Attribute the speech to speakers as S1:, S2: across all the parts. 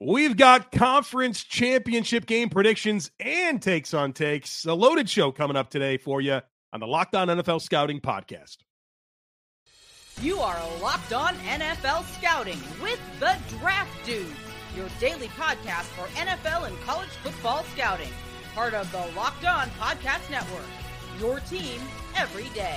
S1: We've got conference championship game predictions and takes on takes. A loaded show coming up today for you on the Locked On NFL Scouting podcast.
S2: You are Locked On NFL Scouting with the Draft Dudes, your daily podcast for NFL and college football scouting. Part of the Locked On Podcast Network, your team every day.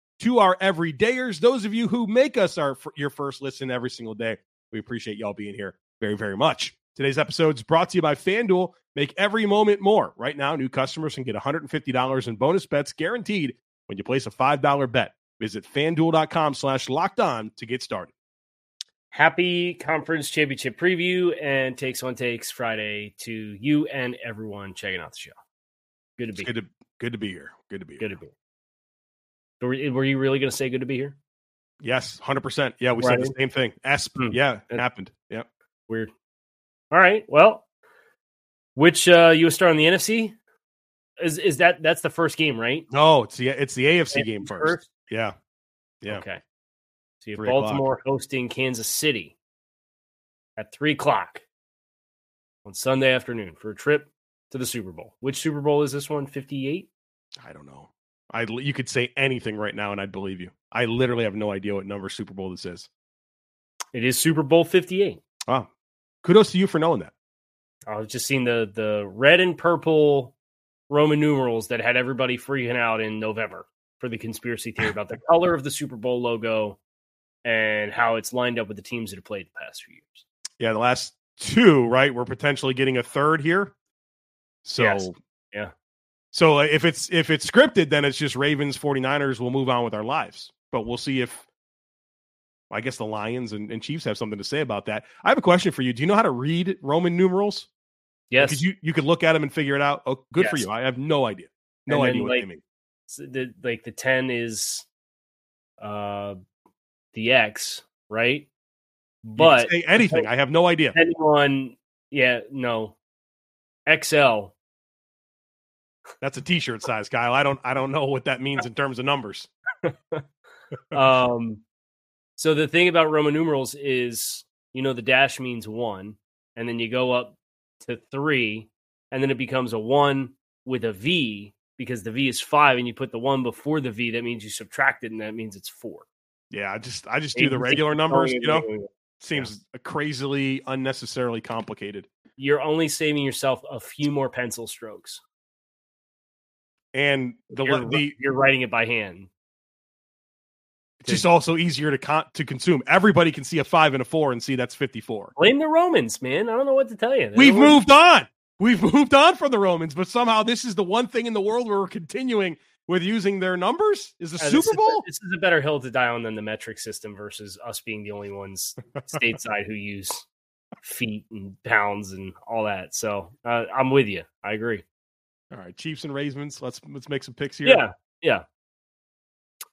S1: to our everydayers, those of you who make us our your first listen every single day. We appreciate y'all being here very, very much. Today's episode is brought to you by FanDuel. Make every moment more. Right now, new customers can get $150 in bonus bets guaranteed when you place a $5 bet. Visit fanduel.com slash locked on to get started.
S3: Happy conference championship preview and takes on takes Friday to you and everyone checking out the show. Good to be
S1: good to, good to be here. Good to be
S3: good
S1: here.
S3: to be. Were, were you really going to say good to be here?
S1: Yes, hundred percent. Yeah, we right. said the same thing. Esp. Hmm. Yeah, it happened. Yep.
S3: Weird. All right. Well, which uh you start on the NFC? Is is that that's the first game, right?
S1: No, it's the it's the AFC, game first. first. Yeah. Yeah.
S3: Okay. So you have Baltimore o'clock. hosting Kansas City at three o'clock on Sunday afternoon for a trip to the Super Bowl. Which Super Bowl is this one? Fifty eight.
S1: I don't know. I you could say anything right now and I'd believe you. I literally have no idea what number Super Bowl this is.
S3: It is Super Bowl 58.
S1: Wow. Kudos to you for knowing that.
S3: I was just seeing the the red and purple Roman numerals that had everybody freaking out in November for the conspiracy theory about the color of the Super Bowl logo and how it's lined up with the teams that have played the past few years.
S1: Yeah, the last two, right? We're potentially getting a third here. So
S3: yes. yeah.
S1: So if it's if it's scripted, then it's just Ravens 49ers. We'll move on with our lives. But we'll see if I guess the Lions and, and, Chiefs have something to say about that. I have a question for you. Do you know how to read Roman numerals?
S3: Yes.
S1: Because you, you could look at them and figure it out. Oh, good yes. for you. I have no idea. No idea what like, they mean.
S3: The, like the 10 is uh the X, right? But
S1: anything. I have no idea.
S3: On yeah, no. XL
S1: that's a t-shirt size, Kyle. I don't I don't know what that means in terms of numbers.
S3: um so the thing about Roman numerals is, you know, the dash means 1 and then you go up to 3 and then it becomes a 1 with a V because the V is 5 and you put the 1 before the V that means you subtract it and that means it's 4.
S1: Yeah, I just I just do the regular numbers, you know. Seems yeah. crazily unnecessarily complicated.
S3: You're only saving yourself a few more pencil strokes
S1: and the
S3: you're,
S1: the
S3: you're writing it by hand.
S1: It's just also easier to con- to consume. Everybody can see a five and a four and see that's fifty four.
S3: Blame the Romans, man. I don't know what to tell you.
S1: They We've moved on. We've moved on from the Romans, but somehow this is the one thing in the world where we're continuing with using their numbers. Is the uh, Super Bowl?
S3: This is, this is a better hill to die on than the metric system versus us being the only ones stateside who use feet and pounds and all that. So uh, I'm with you. I agree.
S1: All right, Chiefs and Ravens. Let's let's make some picks here.
S3: Yeah, yeah.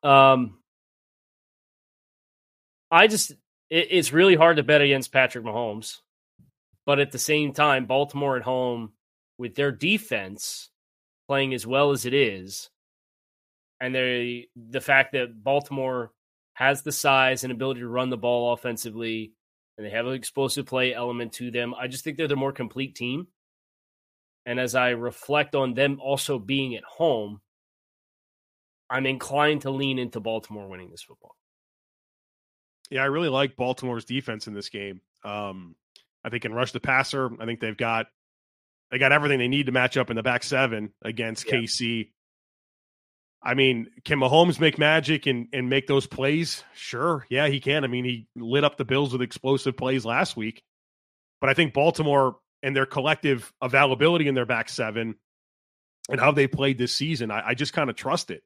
S3: Um, I just it, it's really hard to bet against Patrick Mahomes, but at the same time, Baltimore at home with their defense playing as well as it is, and they the fact that Baltimore has the size and ability to run the ball offensively, and they have an explosive play element to them. I just think they're the more complete team. And as I reflect on them also being at home, I'm inclined to lean into Baltimore winning this football.
S1: Yeah, I really like Baltimore's defense in this game. Um, I think can rush the passer. I think they've got they got everything they need to match up in the back seven against yeah. KC. I mean, can Mahomes make magic and, and make those plays? Sure. Yeah, he can. I mean, he lit up the Bills with explosive plays last week. But I think Baltimore and their collective availability in their back seven and how they played this season, I, I just kind of trust it.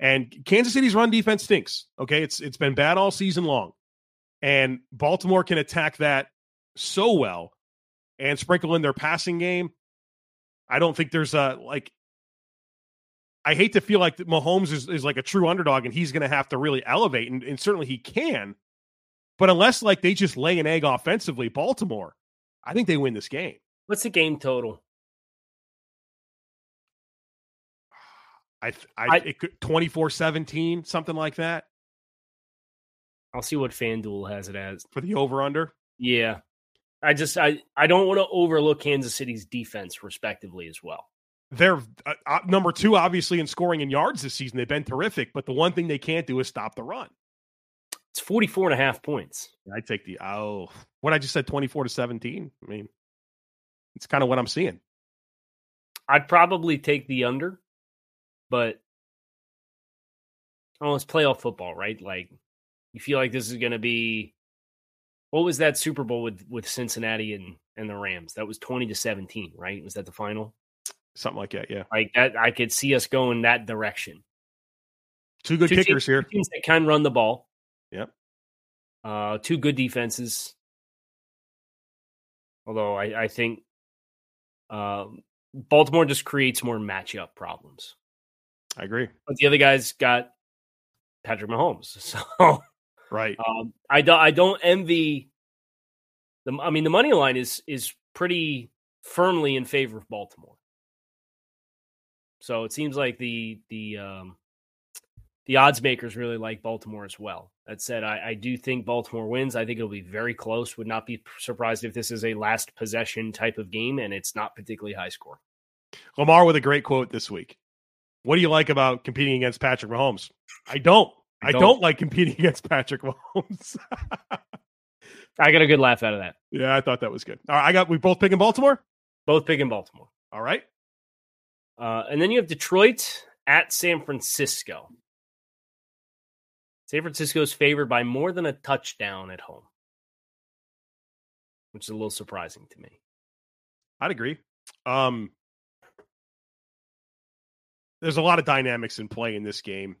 S1: And Kansas City's run defense stinks. Okay. It's it's been bad all season long. And Baltimore can attack that so well and sprinkle in their passing game. I don't think there's a like I hate to feel like Mahomes is, is like a true underdog and he's going to have to really elevate, and, and, certainly he can. But unless like they just lay an egg offensively, Baltimore, I think they win this game.
S3: What's the game total?
S1: I, I, I it could 24-17, something like that.
S3: I'll see what FanDuel has it as
S1: for the over under.
S3: Yeah, I just I I don't want to overlook Kansas City's defense, respectively, as well.
S1: They're uh, uh, number two, obviously, in scoring in yards this season. They've been terrific, but the one thing they can't do is stop the run.
S3: It's 44 and a half points.
S1: I take the, oh, what I just said, 24 to 17. I mean, it's kind of what I'm seeing.
S3: I'd probably take the under, but oh, it's playoff football, right? Like, you feel like this is going to be what was that Super Bowl with with Cincinnati and and the Rams? That was 20 to 17, right? Was that the final?
S1: something like that. Yeah,
S3: like that. I could see us going that direction.
S1: Two good two kickers
S3: teams,
S1: here.
S3: Teams that can run the ball.
S1: Yep.
S3: Uh, two good defenses. Although I, I think um, Baltimore just creates more matchup problems.
S1: I agree.
S3: But the other guys got Patrick Mahomes, so
S1: right.
S3: Um, I don't. I don't envy. The, I mean, the money line is is pretty firmly in favor of Baltimore. So it seems like the the um, the odds makers really like Baltimore as well. That said, I, I, do think Baltimore wins. I think it'll be very close. Would not be surprised if this is a last possession type of game and it's not particularly high score.
S1: Lamar with a great quote this week. What do you like about competing against Patrick Mahomes? I don't. I don't, I don't like competing against Patrick Mahomes.
S3: I got a good laugh out of that.
S1: Yeah, I thought that was good. All right, I got we both picking Baltimore.
S3: Both picking Baltimore.
S1: All right.
S3: Uh, and then you have Detroit at San Francisco. San Francisco is favored by more than a touchdown at home, which is a little surprising to me.
S1: I'd agree. Um, there's a lot of dynamics in play in this game.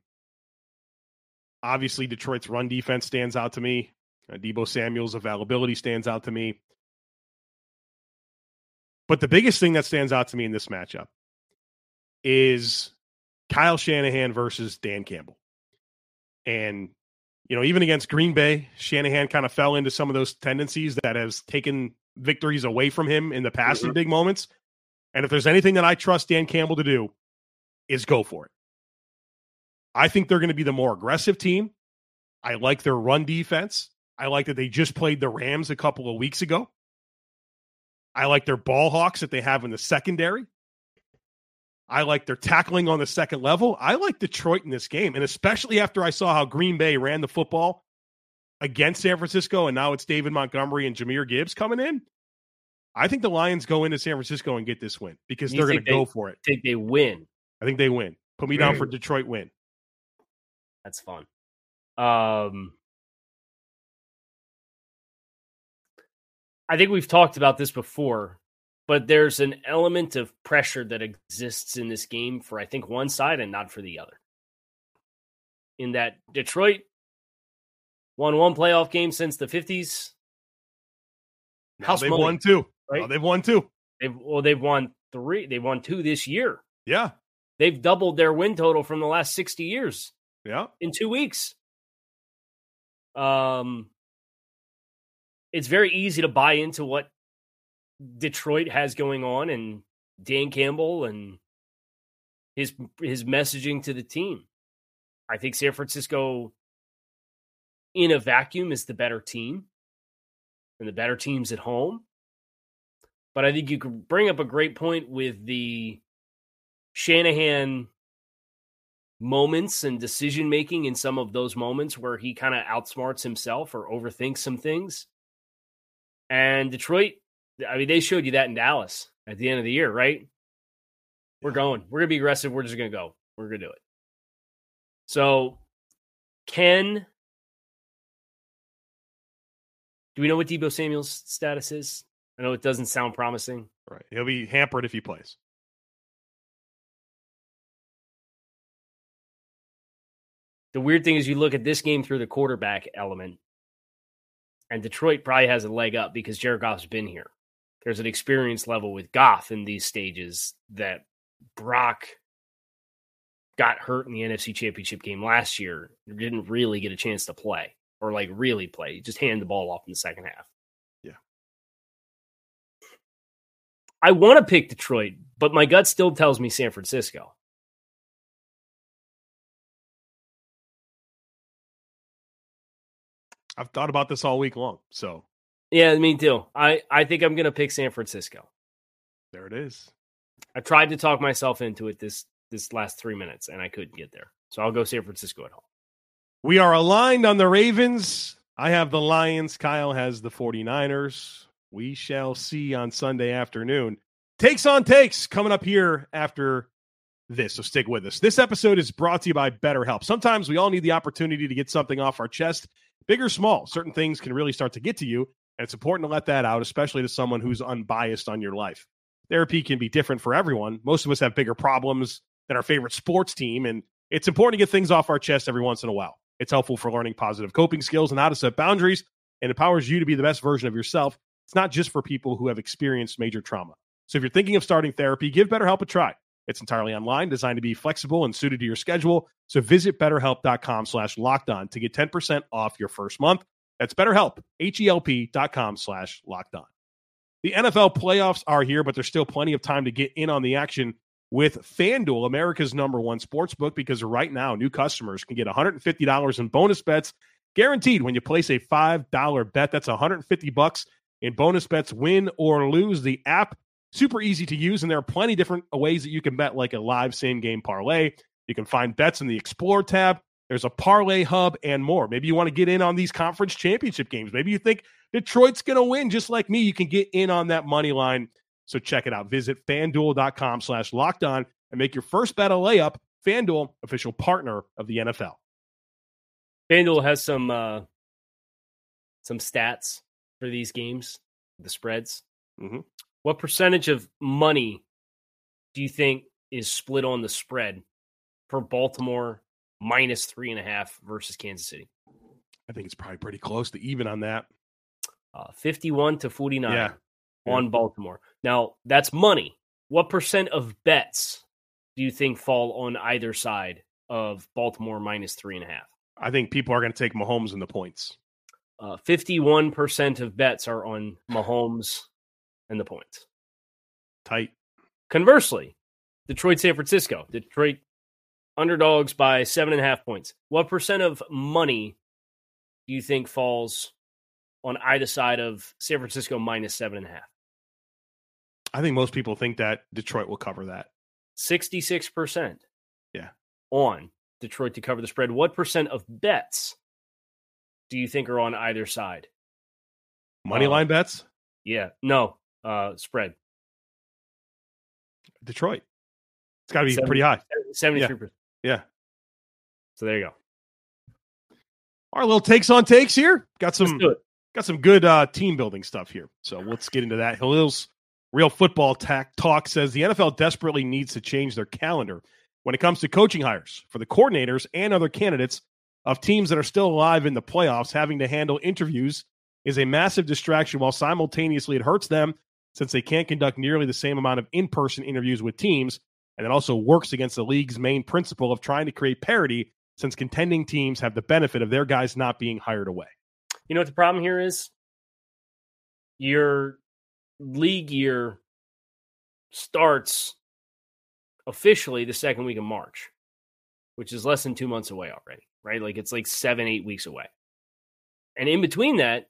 S1: Obviously, Detroit's run defense stands out to me. Deebo Samuel's availability stands out to me. But the biggest thing that stands out to me in this matchup is Kyle Shanahan versus Dan Campbell. And, you know, even against Green Bay, Shanahan kind of fell into some of those tendencies that has taken victories away from him in the past mm-hmm. in big moments. And if there's anything that I trust Dan Campbell to do, is go for it. I think they're going to be the more aggressive team. I like their run defense. I like that they just played the Rams a couple of weeks ago. I like their ball hawks that they have in the secondary. I like their tackling on the second level. I like Detroit in this game. And especially after I saw how Green Bay ran the football against San Francisco, and now it's David Montgomery and Jahmyr Gibbs coming in. I think the Lions go into San Francisco and get this win because you they're going to go for it.
S3: Think they win?
S1: I think they win. Put me down for Detroit win.
S3: That's fun. Um, I think we've talked about this before but there's an element of pressure that exists in this game for I think one side and not for the other. In that Detroit won one playoff game since the 50s.
S1: House they've money, won two. Right? they've won two.
S3: They've well, they've won three. They won two this year.
S1: Yeah.
S3: They've doubled their win total from the last 60 years.
S1: Yeah.
S3: In two weeks. Um it's very easy to buy into what Detroit has going on and Dan Campbell and his his messaging to the team. I think San Francisco in a vacuum is the better team and the better teams at home. But I think you could bring up a great point with the Shanahan moments and decision making in some of those moments where he kind of outsmarts himself or overthinks some things. And Detroit I mean, they showed you that in Dallas at the end of the year, right? We're going. We're gonna be aggressive. We're just gonna go. We're gonna do it. So, can do we know what Deebo Samuel's status is? I know it doesn't sound promising.
S1: Right. He'll be hampered if he plays.
S3: The weird thing is, you look at this game through the quarterback element, and Detroit probably has a leg up because Jared Goff's been here. There's an experience level with Goff in these stages that Brock got hurt in the NFC Championship game last year. Didn't really get a chance to play or like really play. He just hand the ball off in the second half.
S1: Yeah.
S3: I want to pick Detroit, but my gut still tells me San Francisco.
S1: I've thought about this all week long. So
S3: Yeah, me too. I, I think I'm gonna pick San Francisco.
S1: there it is.
S3: I tried to talk myself into it this this last three minutes and I couldn't get there. So I'll go San Francisco at home.
S1: We are aligned on the Ravens. I have the Lions. Kyle has the 49ers. We shall see on Sunday afternoon. Takes on takes coming up here after this. So stick with us. This episode is brought to you by BetterHelp. Sometimes we all need the opportunity to get something off our chest, big or small. Certain things can really start to get to you, and it's important to let that out, especially to someone who's unbiased on your life. Therapy can be different for everyone. Most of us have bigger problems than our favorite sports team, and it's important to get things off our chest every once in a while. It's helpful for learning positive coping skills and how to set boundaries and empowers you to be the best version of yourself. It's not just for people who have experienced major trauma. So if you're thinking of starting therapy, give BetterHelp a try. It's entirely online, designed to be flexible and suited to your schedule. So visit betterhelp.com slash locked on to get 10% off your first month. That's betterhelp, H-E-L-P dot com slash locked on. The NFL playoffs are here, but there's still plenty of time to get in on the action with FanDuel, America's number one sports book, because right now new customers can get $150 in bonus bets guaranteed when you place a $5 bet. That's 150 bucks in bonus bets, win or lose. The app super easy to use, and there are plenty different ways that you can bet, like a live same game parlay. You can find bets in the Explore tab. There's a parlay hub and more. Maybe you want to get in on these conference championship games. Maybe you think Detroit's going to win just like me. You can get in on that money line. So check it out. Visit fanduel.com slash locked on and make your first bet a layup. FanDuel, official partner of the NFL.
S3: FanDuel has some uh some stats for these games, the spreads.
S1: Mhm.
S3: What percentage of money do you think is split on the spread for Baltimore minus three and a half versus Kansas City?
S1: I think it's probably pretty close to even on that.
S3: Uh, 51 to 49
S1: Yeah.
S3: on Baltimore. Now, that's money. What percent of bets do you think fall on either side of Baltimore minus three and a half?
S1: I think people are going to take Mahomes in the points.
S3: Uh, 51% of bets are on Mahomes and the points.
S1: Tight.
S3: Conversely, Detroit, San Francisco, Detroit underdogs by seven and a half points. What percent of money do you think falls on either side of San Francisco minus seven and a half?
S1: I think most people think that Detroit will cover that.
S3: 66%.
S1: Yeah.
S3: On Detroit to cover the spread. What percent of bets do you think are on either side?
S1: Money
S3: Uh,
S1: line bets?
S3: Yeah. No. Uh spread.
S1: Detroit. It's got to be
S3: Seven-
S1: pretty high.
S3: 73%.
S1: Yeah.
S3: So there you go.
S1: Our little takes on takes here. Got some
S3: Let's do it.
S1: got some good uh, team building stuff here. So let's get into that. Hill's real football tack talk says the NFL desperately needs to change their calendar when it comes to coaching hires for the coordinators and other candidates of teams that are still alive in the playoffs. Having to handle interviews is a massive distraction while simultaneously it hurts them since they can't conduct nearly the same amount of in person interviews with teams. And it also works against the league's main principle of trying to create parity since contending teams have the benefit of their guys not being hired away.
S3: You know what the problem here is? Your league year starts officially the second week of March, which is less than two months away already, right? Like it's like seven, eight weeks away. And in between that,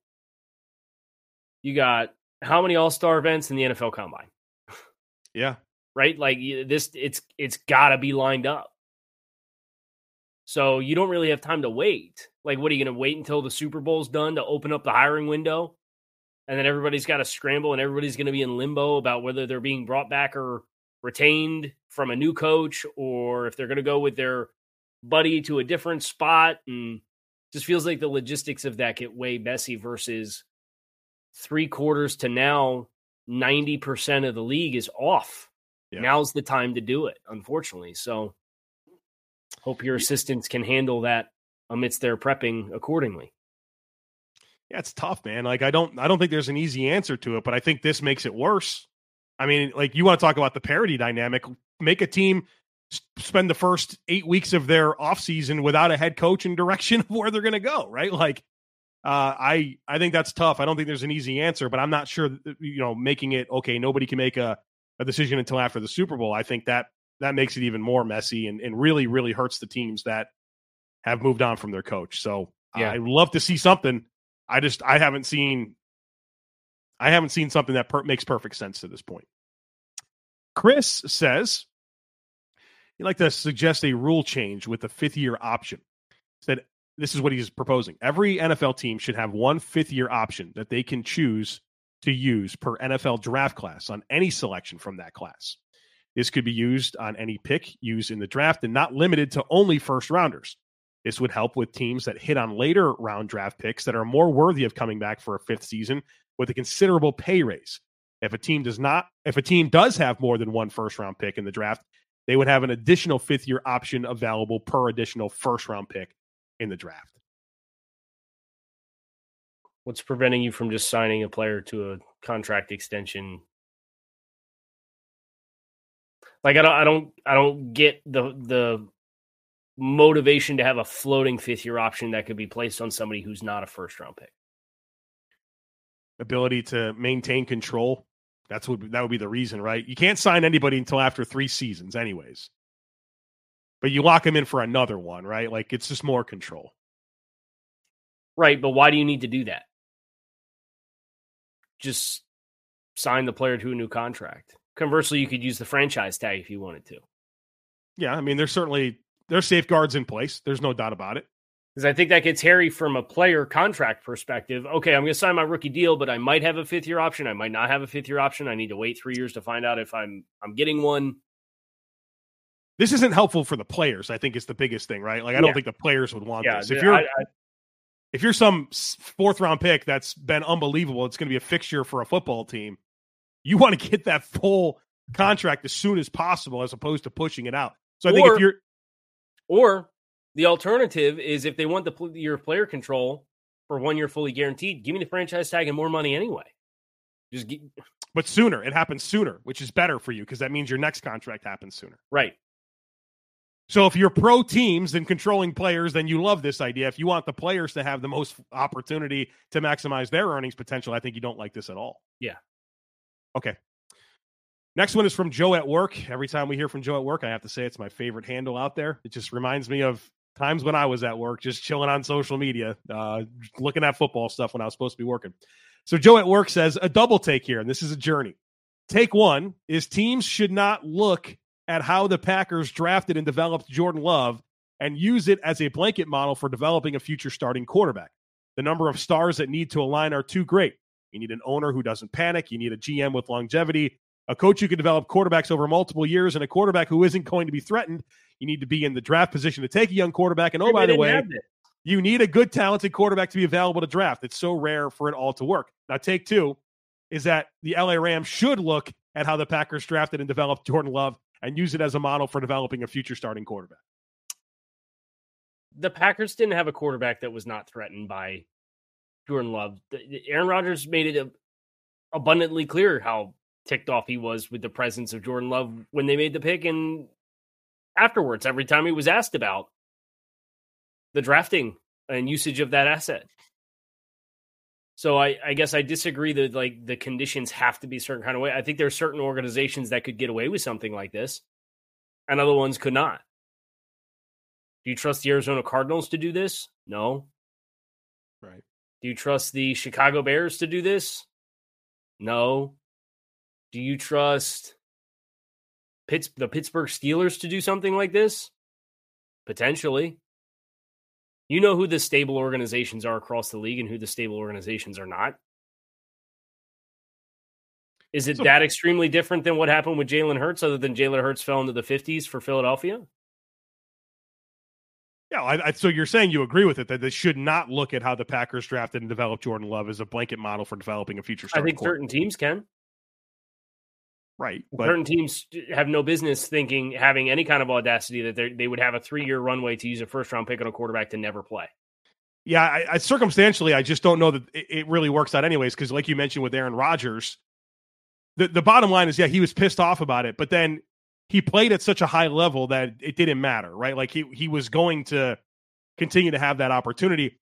S3: you got how many all star events in the NFL combine,
S1: Yeah.
S3: Right? Like this, it's it's got to be lined up. So you don't really have time to wait. Like, what are you going to wait until the Super Bowl's done to open up the hiring window? And then everybody's got to scramble and everybody's going to be in limbo about whether they're being brought back or retained from a new coach or if they're going to go with their Buddy to a different spot and just feels like the logistics of that get way messy versus three quarters to now 90% of the league is off. Yeah. Now's the time to do it, unfortunately. So hope your assistants can handle that amidst their prepping accordingly.
S1: Yeah, it's tough, man. Like I don't I don't think there's an easy answer to it, but I think this makes it worse. I mean, like you want to talk about the parity dynamic, make a team spend the first 8 weeks of their offseason without a head coach and direction of where they're going to go, right? Like uh, I I think that's tough. I don't think there's an easy answer, but I'm not sure. You know, making it okay, nobody can make a, a decision until after the Super Bowl. I think that that makes it even more messy and, and really really hurts the teams that have moved on from their coach. So yeah. I love to see something. I just I haven't seen I haven't seen something that per- makes perfect sense to this point. Chris says he'd like to suggest a rule change with the fifth year option. Said this is what he's proposing. Every NFL team should have one fifth year option that they can choose to use per NFL draft class on any selection from that class. This could be used on any pick used in the draft and not limited to only first rounders. This would help with teams that hit on later round draft picks that are more worthy of coming back for a fifth season with a considerable pay raise. If a team does not, if a team does have more than one first round pick in the draft, they would have an additional fifth year option available per additional first round pick in the draft.
S3: What's preventing you from just signing a player to a contract extension? Like I don't I don't I don't get the the motivation to have a floating fifth year option that could be placed on somebody who's not a first round pick.
S1: Ability to maintain control. That's what that would be the reason, right? You can't sign anybody until after three seasons, anyways but you lock them in for another one, right? Like it's just more control.
S3: Right, but why do you need to do that? Just sign the player to a new contract. Conversely, you could use the franchise tag if you wanted to.
S1: Yeah, I mean, there's certainly there's safeguards in place. There's no doubt about it.
S3: Because I think that gets hairy from a player contract perspective. Okay, I'm going to sign my rookie deal, but I might have a fifth year option. I might not have a fifth year option. I need to wait three years to find out if I'm I'm getting one
S1: this isn't helpful for the players. I think is the biggest thing, right? Like I don't think the players would want yeah, this. If you're I, I, if you're some fourth round pick that's been unbelievable, it's going to be a fixture for a football team. You want to get that full contract as soon as possible, as opposed to pushing it out. So I or, think if you're
S3: or the alternative is if they want the your player control for one year fully guaranteed, give me the franchise tag and more money anyway. Just get,
S1: but sooner. It happens sooner, which is better for you because that means your next contract happens sooner.
S3: Right.
S1: So if you're pro teams and controlling players, then you love this idea. If you want the players to have the most opportunity to maximize their earnings potential, I think you don't like this at all.
S3: Yeah.
S1: Okay. Next one is from Joe at work. Every time we hear from Joe at work, I have to say it's my favorite handle out there. It just reminds me of times when I was at work, just chilling on social media, uh, looking at football stuff when I was supposed to be working. So Joe at work says a double take here, and this is a journey. Take one is teams should not look at how the Packers drafted and developed Jordan Love and use it as a blanket model for developing a future starting quarterback. The number of stars that need to align are too great. You need an owner who doesn't panic. You need a GM with longevity, a coach who can develop quarterbacks over multiple years, and a quarterback who isn't going to be threatened. You need to be in the draft position to take a young quarterback. And oh, by the way, you need a good, talented quarterback to be available to draft. It's so rare for it all to work. Now, take two is that the LA Rams should look at how the Packers drafted and developed Jordan Love and use it as a model for developing a future starting quarterback.
S3: The Packers didn't have a quarterback that was not threatened by Jordan Love. Aaron Rodgers made it abundantly clear how ticked off he was with the presence of Jordan Love when they made the pick and afterwards every time he was asked about the drafting and usage of that asset. So I, I guess I disagree that like the conditions have to be a certain kind of way. I think there are certain organizations that could get away with something like this, and other ones could not. Do you trust the Arizona Cardinals to do this? No.
S1: Right.
S3: Do you trust the Chicago Bears to do this? No. Do you trust Pitts, the Pittsburgh Steelers to do something like this? Potentially. You know who the stable organizations are across the league and who the stable organizations are not. Is it so, that extremely different than what happened with Jalen Hurts, other than Jalen Hurts fell into the 50s for Philadelphia?
S1: Yeah, I, I, so you're saying you agree with it that they should not look at how the Packers drafted and developed Jordan Love as a blanket model for developing a future.
S3: I think certain teams can.
S1: Right,
S3: but certain teams have no business thinking having any kind of audacity that they would have a three year runway to use a first round pick on a quarterback to never play.
S1: Yeah, I, I circumstantially, I just don't know that it, it really works out anyways. Because, like you mentioned with Aaron Rodgers, the the bottom line is, yeah, he was pissed off about it, but then he played at such a high level that it didn't matter, right? Like he he was going to continue to have that opportunity.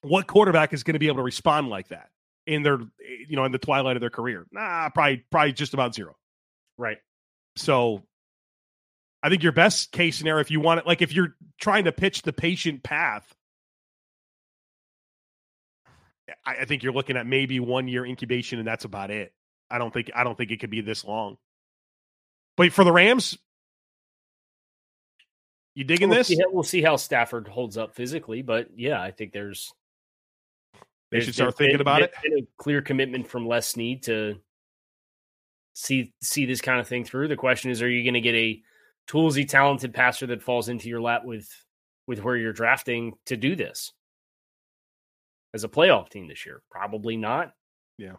S1: What quarterback is going to be able to respond like that in their you know in the twilight of their career? Nah, probably probably just about zero.
S3: Right.
S1: So I think your best case scenario, if you want it, like if you're trying to pitch the patient path, I, I think you're looking at maybe one year incubation, and that's about it. I don't think I don't think it could be this long. But for the Rams, you digging
S3: we'll
S1: this?
S3: See how, we'll see how Stafford holds up physically, but yeah, I think there's
S1: they should start thinking about it.
S3: A clear commitment from Les Snead to see see this kind of thing through. The question is, are you going to get a toolsy, talented passer that falls into your lap with with where you're drafting to do this as a playoff team this year? Probably not.
S1: Yeah.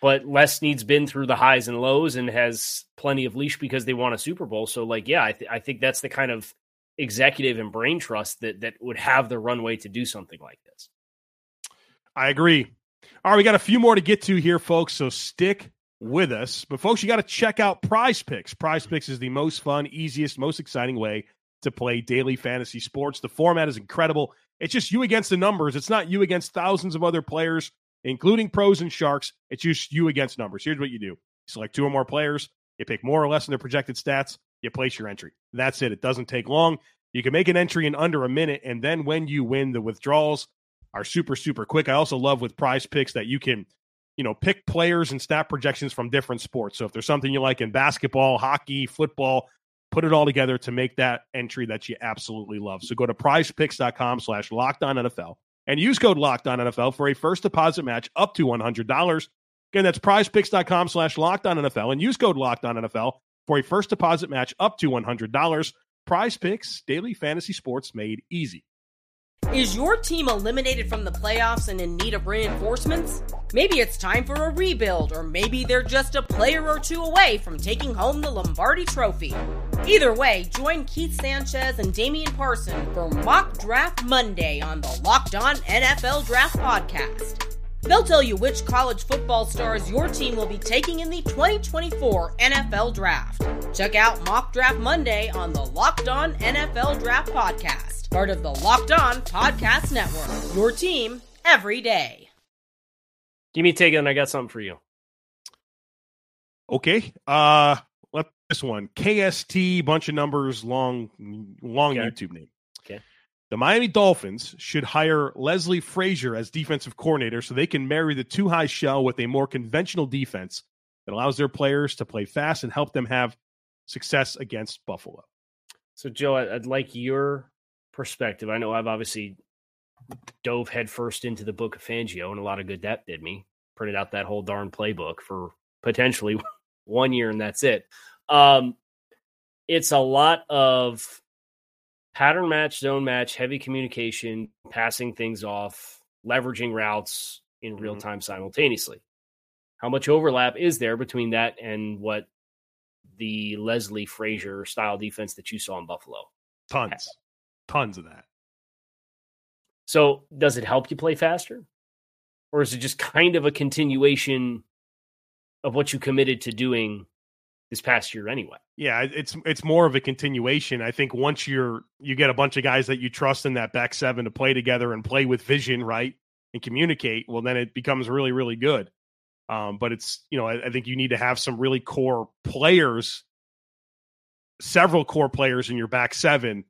S3: But Les Snead's been through the highs and lows and has plenty of leash because they won a Super Bowl. So, like, yeah, I, th- I think that's the kind of executive and brain trust that that would have the runway to do something like this.
S1: I agree. All right, we got a few more to get to here, folks. So stick with us. But folks, you got to check out Prize Picks. Prize Picks is the most fun, easiest, most exciting way to play daily fantasy sports. The format is incredible. It's just you against the numbers. It's not you against thousands of other players including pros and sharks. It's just you against numbers. Here's what you do you select two or more players, you pick more or less in their projected stats, you place your entry. That's it. It doesn't take long. You can make an entry in under a minute, and then when you win, the withdrawals are super, super quick. I also love with prize picks that you can, you know, pick players and stat projections from different sports. So if there's something you like in basketball, hockey, football, put it all together to make that entry that you absolutely love. So go to prizepicks.com slash locked on NFL and use code Locked On NFL for a first deposit match up to $100. Again, that's prizepicks.com slash Locked On NFL and use code Locked On NFL for a first deposit match up to $100. Prize Picks, daily fantasy sports made easy.
S2: Is your team eliminated from the playoffs and in need of reinforcements? Maybe it's time for a rebuild, or maybe they're just a player or two away from taking home the Lombardi Trophy. Either way, join Keith Sanchez and Damian Parson for Mock Draft Monday on the Locked On NFL Draft Podcast. They'll tell you which college football stars your team will be taking in the 2024 NFL Draft. Check out Mock Draft Monday on the Locked On NFL Draft Podcast part of the Locked On Podcast Network. Your team every day.
S3: Give me a take and I got something for you.
S1: Okay. Uh let this one. KST bunch of numbers long long okay. YouTube name. The Miami Dolphins should hire Leslie Frazier as defensive coordinator so they can marry the two high shell with a more conventional defense that allows their players to play fast and help them have success against Buffalo.
S3: So, Joe, I'd like your perspective, I know I've obviously dove headfirst into the book of Fangio, and a lot of good that did me. Printed out that whole darn playbook for potentially one year, and that's it. Um, it's a lot of pattern match, zone match, heavy communication, passing things off, leveraging routes in real mm-hmm. time simultaneously. How much overlap is there between that and what the Leslie Frazier style defense that you saw in Buffalo?
S1: Tons tons of that.
S3: So, does it help you play faster? Or is it just kind of a continuation of what you committed to doing this past year anyway?
S1: Yeah, it's it's more of a continuation. I think once you're you get a bunch of guys that you trust in that back seven to play together and play with vision, right? And communicate, well then it becomes really, really good. Um, but it's you know, I, I think you need to have some really core players, several core players in your back seven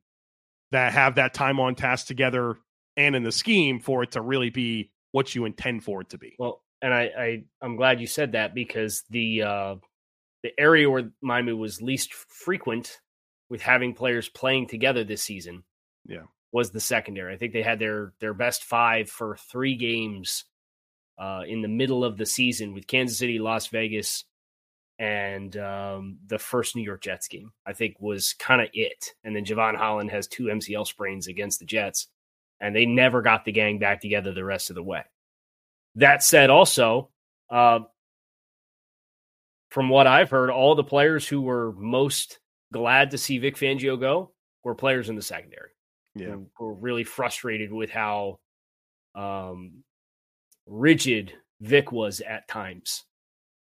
S1: that have that time on task together and in the scheme for it to really be what you intend for it to be.
S3: Well, and I, I I'm glad you said that because the uh, the area where Miami was least frequent with having players playing together this season,
S1: yeah,
S3: was the secondary. I think they had their their best five for three games uh, in the middle of the season with Kansas City, Las Vegas, and um, the first New York Jets game. I think was kind of it. And then Jevon Holland has two MCL sprains against the Jets, and they never got the gang back together the rest of the way. That said, also, uh, from what I've heard, all the players who were most glad to see Vic Fangio go were players in the secondary.
S1: Yeah.
S3: Who were really frustrated with how um, rigid Vic was at times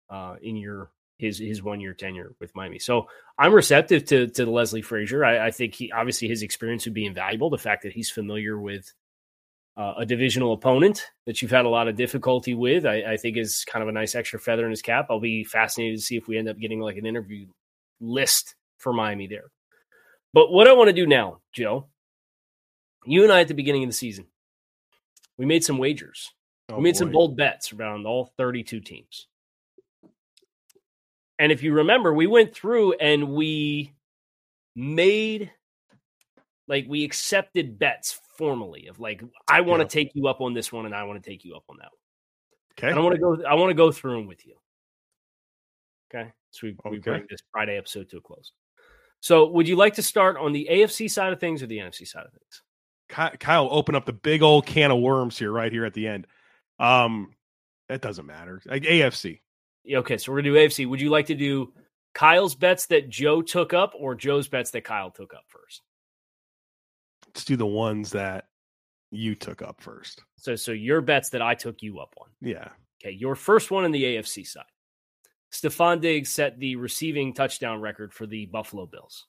S3: uh, in your his his one year tenure with Miami. So I'm receptive to to Leslie Frazier. I, I, think he obviously his experience would be invaluable. The fact that he's familiar with uh, a divisional opponent that you've had a lot of difficulty with, I, I, think is kind of a nice extra feather in his cap. I'll be fascinated to see if we end up getting like an interview list for Miami there. But what I want to do now, Joe, you and I at the beginning of the season, we made some wagers.
S1: Oh,
S3: we made
S1: boy.
S3: some bold bets around all 32 teams. And if you remember, we went through and we made like we accepted bets formally of like I want to
S1: Yeah.
S3: take you up on this one and I want to take you up on that one.
S1: Okay.
S3: And I want to go I want to go through them with you. Okay? So we, we bring this Friday episode to a close. So, would you like to start on the AFC side of things or the NFC side of things?
S1: Kyle open up the big old can of worms here, right here at the end. Um, that doesn't matter. Like AFC.
S3: Yeah, Okay, so we're gonna do AFC. Would you like to do Kyle's bets that Joe took up or Joe's bets that Kyle took up first?
S1: Let's do the ones that you took up first.
S3: So, so your bets that I took you up on.
S1: Yeah.
S3: Okay, your first one in the AFC side. Stefon Diggs set the receiving touchdown record for the Buffalo Bills,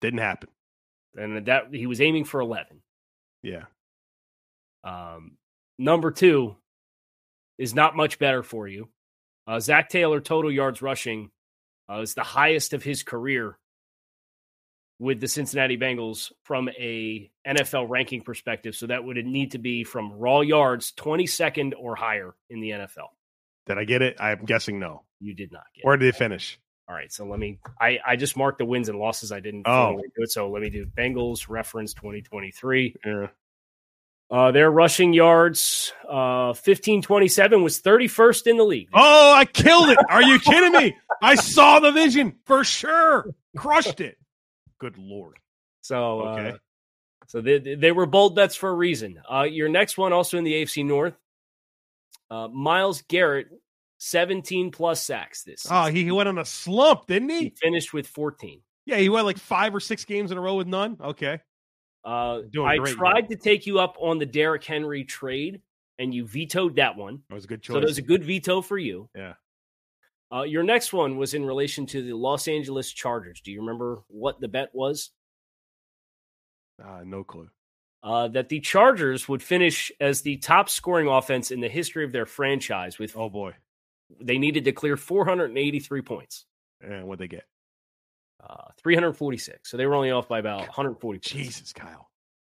S1: Didn't happen.
S3: and that he was aiming for eleven.
S1: Yeah.
S3: Um, number two is not much better for you. Uh, Zac Taylor total yards rushing uh, is the highest of his career with the Cincinnati Bengals from a NFL ranking perspective. So that would need to be from raw yards, 22nd or higher in the NFL.
S1: Did I get it? I'm guessing no.
S3: You did not get.
S1: Where did it finish?
S3: All right, so let me. I I just marked the wins and losses. I didn't.
S1: Oh.
S3: do it. So let me do Bengals reference 2023.
S1: Yeah.
S3: Uh, their rushing yards, uh, 1527 was 31st in the league.
S1: Oh, I killed it. Are you kidding me? I saw the vision for sure. Crushed it. Good lord.
S3: So,
S1: Okay.
S3: uh, so they, they were bold bets for a reason. Uh, your next one, also in the AFC North, uh, Myles Garrett, 17 plus sacks this
S1: Oh, he, he went on a slump, didn't
S3: he
S1: he?
S3: finished with 14.
S1: Yeah, he went like five or six games in a row with none. Okay.
S3: Uh,
S1: Doing
S3: I
S1: great,
S3: tried
S1: yeah.
S3: to take you up on the Derrick Henry trade, and you vetoed that one.
S1: That was a good choice.
S3: So that was a good veto for you.
S1: Yeah.
S3: Uh, your next one was in relation to the Los Angeles Chargers. Do you remember what the bet was?
S1: Ah, no clue.
S3: Uh, that the Chargers would finish as the top scoring offense in the history of their franchise. With
S1: Oh boy.
S3: they needed to clear 483 points,
S1: And what'd they get?
S3: uh, 346. So they were only off by about 140. points.
S1: Jesus, Kyle.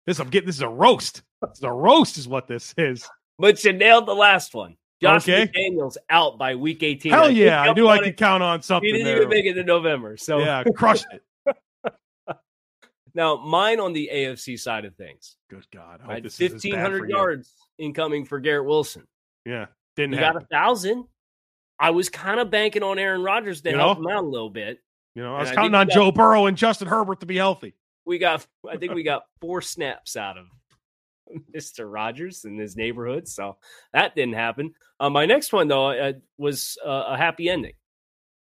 S1: This I'm getting this is a roast. This is a roast is what this is.
S3: But you nailed the last one. Josh
S1: Okay.
S3: McDaniels out by week 18.
S1: Hell
S3: I
S1: yeah. I knew I could
S3: it.
S1: count on something
S3: He didn't
S1: there.
S3: even make it to November. So
S1: yeah, crushed it.
S3: now mine on the AFC side of things.
S1: Good God. I
S3: I had
S1: this is bad
S3: 1,500
S1: for you.
S3: yards incoming for Garrett Wilson.
S1: Yeah. Didn't
S3: You got a thousand. I was kind of banking on Aaron Rodgers to
S1: You
S3: help
S1: know?
S3: him out a little bit.
S1: you know, I was
S3: I
S1: counting
S3: think
S1: on
S3: got-
S1: Joe Burrow and Justin Herbert to be healthy.
S3: We got, I think we got four snaps out of Mr. Rogers in his neighborhood. So that didn't happen. Uh, my next one, though, uh, was uh, a happy ending.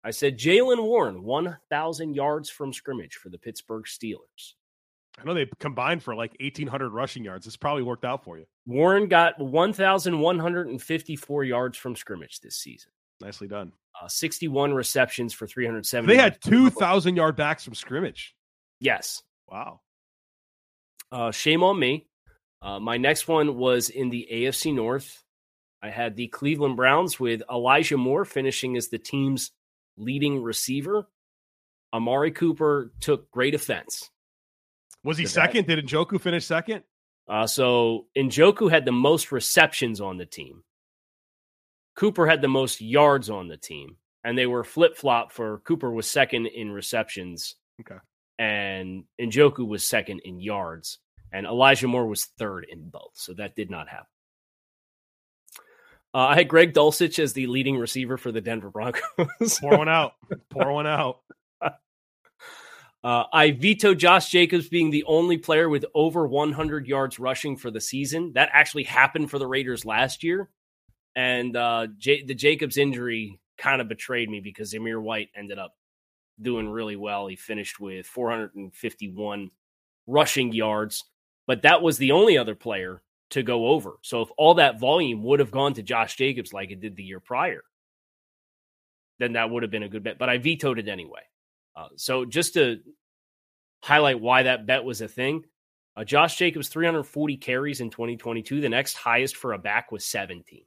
S3: I said Jaylen Warren, 1,000 yards from scrimmage for the Pittsburgh Steelers.
S1: I know they combined for like 1,800 rushing yards. This probably worked out for you.
S3: Warren got 1,154 yards from scrimmage this season.
S1: Nicely done.
S3: Uh, 61 receptions for 370.
S1: They had 2,000 yard backs from scrimmage.
S3: Yes.
S1: Wow.
S3: Uh, shame on me. Uh, my next one was in the AFC North. I had the Cleveland Browns with Elijah Moore finishing as the team's leading receiver. Amari Cooper took great offense.
S1: Was he
S3: To that.
S1: second? Did Njoku finish second?
S3: Uh, so Njoku had the most receptions on the team. Cooper had the most yards on the team, and they were flip flop for Cooper was second in receptions.
S1: Okay.
S3: And Njoku was second in yards, and Elijah Moore was third in both. So that did not happen. Uh, I had Greg Dulcich as the leading receiver for the Denver Broncos.
S1: Pour one out. Pour one out.
S3: Uh, I vetoed Josh Jacobs being the only player with over 100 yards rushing for the season. That actually happened for the Raiders last year. And uh, J- the Jacobs injury kind of betrayed me because Zamir White ended up doing really well. He finished with 451 rushing yards, but that was the only other player to go over. So if all that volume would have gone to Josh Jacobs like it did the year prior, then that would have been a good bet. But I vetoed it anyway. Uh, so just to highlight why that bet was a thing, uh, Josh Jacobs 340 carries in 2022. The next highest for a back was 17.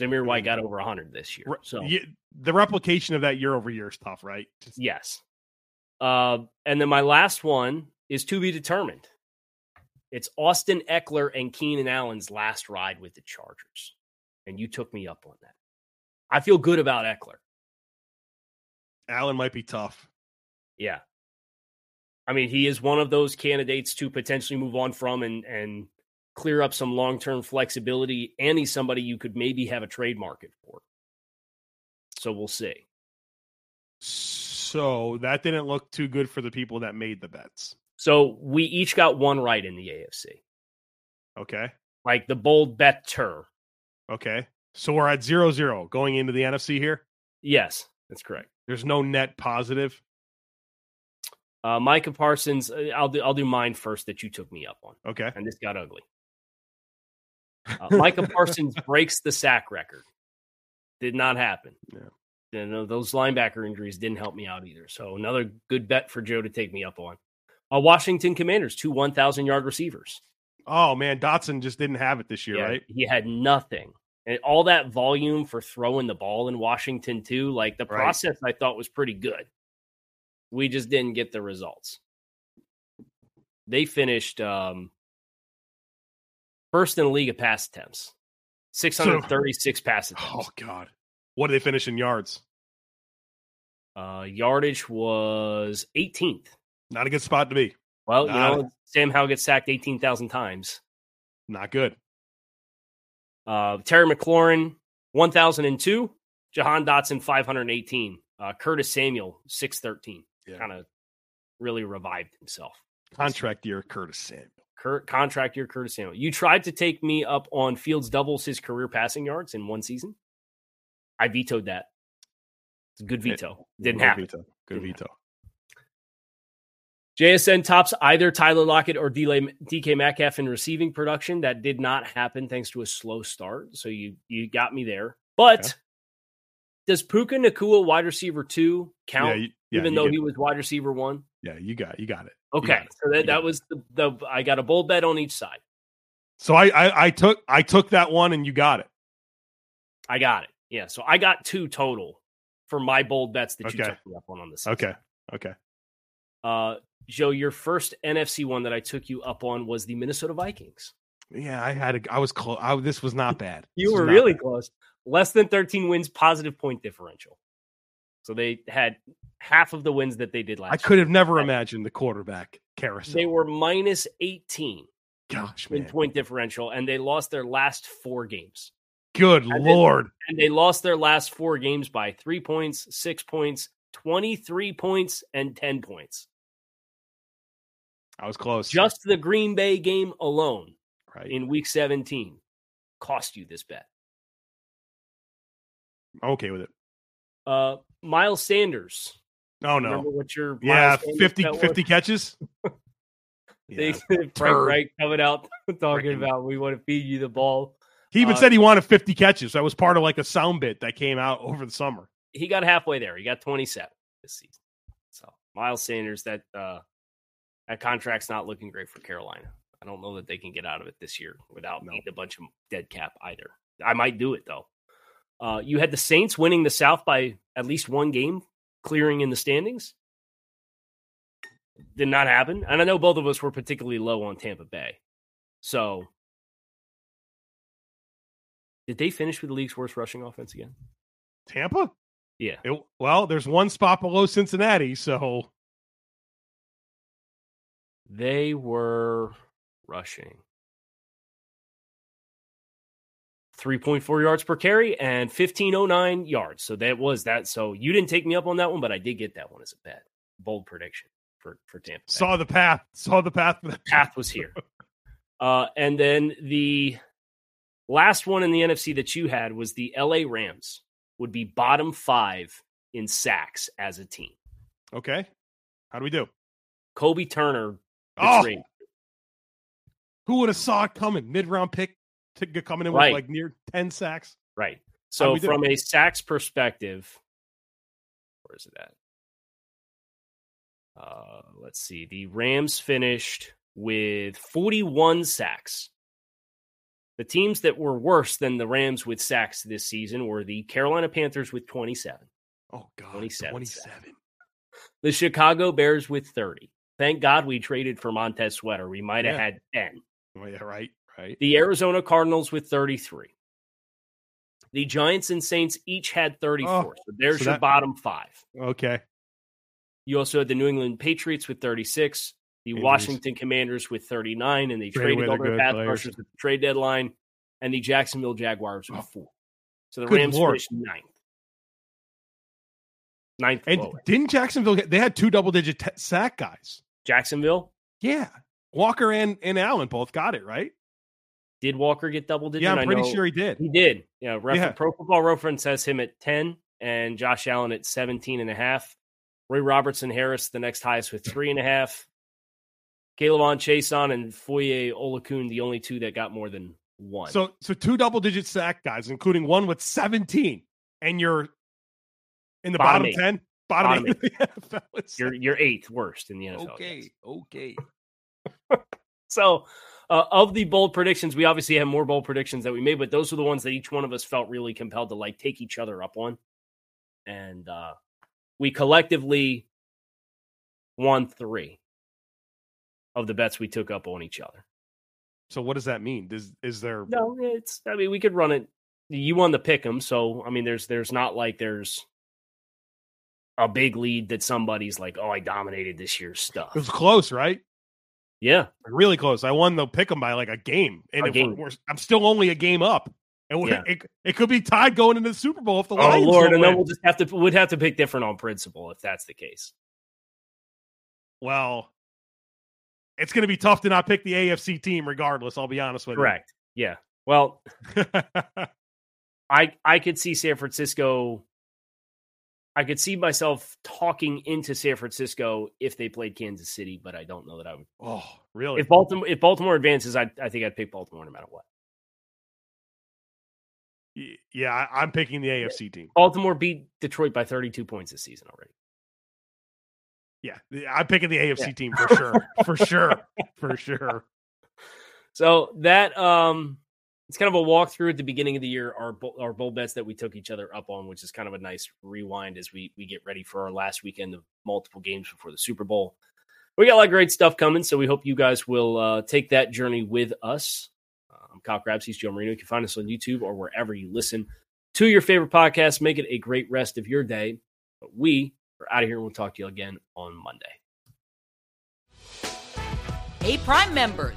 S3: Zamir White got over 100 this year. So
S1: the replication of that year over year is tough, right?
S3: Yes. Uh, and then my last one is to be determined. It's Austin Ekeler and Keenan Allen's last ride with the Chargers. And you took me up on that. I feel good about Ekeler.
S1: Allen might be tough.
S3: Yeah. I mean, he is one of those candidates to potentially move on from and and clear up some long-term flexibility and he's somebody you could maybe have a trade market for. So we'll see.
S1: So that didn't look too good for the people that made the bets.
S3: So we each got one right in the AFC.
S1: Okay.
S3: Like the bold better.
S1: Okay. So we're at zero zero going into the NFC here.
S3: Yes, that's correct.
S1: There's no net positive.
S3: Uh, Micah Parsons, uh, I'll do I'll do mine first that you took me up on.
S1: Okay.
S3: And this got ugly. Uh, Micah Parsons breaks the sack record. Did not happen.
S1: Yeah.
S3: You know, those linebacker injuries didn't help me out either. So another good bet for Joe to take me up on. Uh, Washington Commanders, two 1,000 yard receivers.
S1: Oh man, Dotson just didn't have it this year,
S3: Yeah,
S1: right?
S3: He had nothing. And all that volume for throwing the ball in Washington, too. Like the
S1: Right.
S3: process I thought was pretty good. We just didn't get the results. They finished um, first in the league of pass attempts, 636 pass attempts.
S1: Oh god. What did they finish in yards?
S3: Uh, yardage was 18th.
S1: Not a good spot to be.
S3: Well, you
S1: Not-
S3: know, Sam Howell gets sacked 18,000 times.
S1: Not good.
S3: Uh, Terry McLaurin, 1,002. Jahan Dotson, 518. Uh, Curtis Samuel, 613.
S1: Yeah.
S3: Kind of really revived himself.
S1: Contract year, Curtis Samuel.
S3: Kurt, contract year, Curtis Samuel. You tried to take me up on Fields doubles his career passing yards in one season. I vetoed that. It's a good veto. Didn't
S1: Good
S3: happen.
S1: Veto. Good
S3: Didn't
S1: veto.
S3: JSN tops either Tyler Lockett or DK Metcalf in receiving production. That did not happen thanks to a slow start. So you you got me there. But
S1: Okay.
S3: does Puka Nacua wide receiver two count?
S1: Yeah, you, yeah,
S3: even though he was wide receiver one.
S1: yeah, you got you got it.
S3: Okay,
S1: got it.
S3: so that, that was the, the I got a bold bet on each side.
S1: So I, I I took I took that one and you got it.
S3: I got it. Yeah, so I got two total for my bold bets that you took me up on on this.
S1: Okay. Okay.
S3: Uh, Joe, your first NFC one that I took you up on was the Minnesota Vikings.
S1: Yeah, I had a, I was close. I, this was not bad.
S3: You were really
S1: bad.
S3: close. Less than 13 wins, positive point differential. So they had half of the wins that they did last
S1: I could have never
S3: Right.
S1: imagined the quarterback carousel.
S3: They were minus 18
S1: gosh,
S3: in
S1: man.
S3: point differential, and they lost their last four games.
S1: Good
S3: then-
S1: lord.
S3: And they lost their last four games by three points, six points, 23 points, and 10 points.
S1: I was close.
S3: Just the Green Bay game alone
S1: right.
S3: in week 17 cost you this bet.
S1: I'm okay with it.
S3: Uh, Miles Sanders.
S1: Oh no.
S3: Remember what your
S1: Yeah,
S3: Miles Sanders
S1: 50, 50 catches.
S3: They,
S1: Yeah.
S3: Frank. Reich coming out talking
S1: Freaking-
S3: about we want to feed you the ball.
S1: He even
S3: Uh,
S1: said he wanted 50 catches. That was part of like a sound bit that came out over the summer.
S3: He got halfway there. He got 27 this season. So Miles Sanders, that uh, that contract's not looking great for Carolina. I don't know that they can get out of it this year without
S1: No.
S3: a bunch of dead cap either. I might do it though. Uh, you had the Saints winning the South by at least one game, clearing in the standings. Did not happen. And I know both of us were particularly low on Tampa Bay. So did they finish with the league's worst rushing offense again?
S1: Tampa?
S3: Yeah.
S1: It- well, there's one spot below Cincinnati, so
S3: They were rushing 3.4 yards per carry and 1509 yards. So that was that. So you didn't take me up on that one, but I did get that one as a bet. Bold prediction for, for Tampa.
S1: Saw the path. Saw the path.
S3: The path was here. uh, and then the last one in the NFC that you had was the LA Rams would be bottom five in sacks as a team.
S1: Okay. How do we do?
S3: Kobie Turner.
S1: Oh, who would have saw it coming? Mid round pick to get coming in right. with like near 10 sacks.
S3: Right. So from a sacks perspective, where is it at? Uh, let's see. The Rams finished with 41 sacks. The teams that were worse than the Rams with sacks this season were the Carolina Panthers with 27.
S1: Oh, God. 27. 27.
S3: The Chicago Bears with 30. Thank God we traded for Montez Sweater. We might have yeah. had 10.
S1: Oh, yeah, right, right.
S3: The Arizona Cardinals with 33. The Giants and Saints each had 34. Oh, so there's so your that, bottom five.
S1: Okay.
S3: You also had the New England Patriots with 36, the Washington Commanders with 39, and they traded all their pass rushers at the trade deadline, and the Jacksonville Jaguars with oh. four. So the Rams Lord. finished ninth. Ninth.
S1: And lower. didn't Jacksonville get, they had two double digit t- sack guys?
S3: Jacksonville?
S1: Yeah. Walker and, and Allen both got it, right?
S3: Did Walker get double digit?
S1: Yeah, I'm pretty sure he did.
S3: He did. Yeah, ref- yeah. Pro Football Reference has him at 10 and Josh Allen at 17 and a half. Roy Robertson Harris, the next highest with three and a half. K'Lavon Chaisson and Foye Oluokun, the only two that got more than one.
S1: So, so two double digit sack guys, including one with 17, and you're in the bottom, bottom 10, bottom, bottom eight.
S3: eight. you're, you're eighth worst in the NFL.
S1: Okay. Okay.
S3: so, uh, of the bold predictions, we obviously have more bold predictions that we made, but those are the ones that each one of us felt really compelled to like take each other up on. And uh, we collectively won three of the bets we took up on each other.
S1: So what does that mean? Is is there
S3: No, it's I mean we could run it you won the pick 'em, so I mean there's there's not like there's a big lead that somebody's like, "Oh, I dominated this year's stuff."
S1: It was close, right?
S3: Yeah,
S1: really close. I won the pick 'em by like a game, and a game. We're, I'm still only a game up. And yeah. it, it could be tied going into the Super Bowl if the oh, Lions.
S3: Oh Lord, and then we'll just have to would have to pick different on principle if that's the case.
S1: Well, it's going to be tough to not pick the AFC team, regardless. I'll be honest with
S3: Correct. you. Correct. Yeah. Well, I I could see San Francisco. I could see myself talking into San Francisco if they played Kansas City, but I don't know that I would.
S1: Oh, really?
S3: If Baltimore if Baltimore advances, I I think I'd pick Baltimore no matter what.
S1: Yeah, I'm picking the AFC team.
S3: Baltimore beat Detroit by 32 points this season already.
S1: Yeah, I'm picking the AFC yeah. team for sure. for sure. For sure.
S3: So that um it's kind of a walkthrough at the beginning of the year our our bowl bets that we took each other up on, which is kind of a nice rewind as we we get ready for our last weekend of multiple games before the Super Bowl. We got a lot of great stuff coming, so we hope you guys will uh, take that journey with us. I'm Kyle Crabbs. He's Joe Marino. You can find us on YouTube or wherever you listen to your favorite podcast. Make it a great rest of your day. But we are out of here. And we'll talk to you again on Monday.
S2: Hey, Prime members,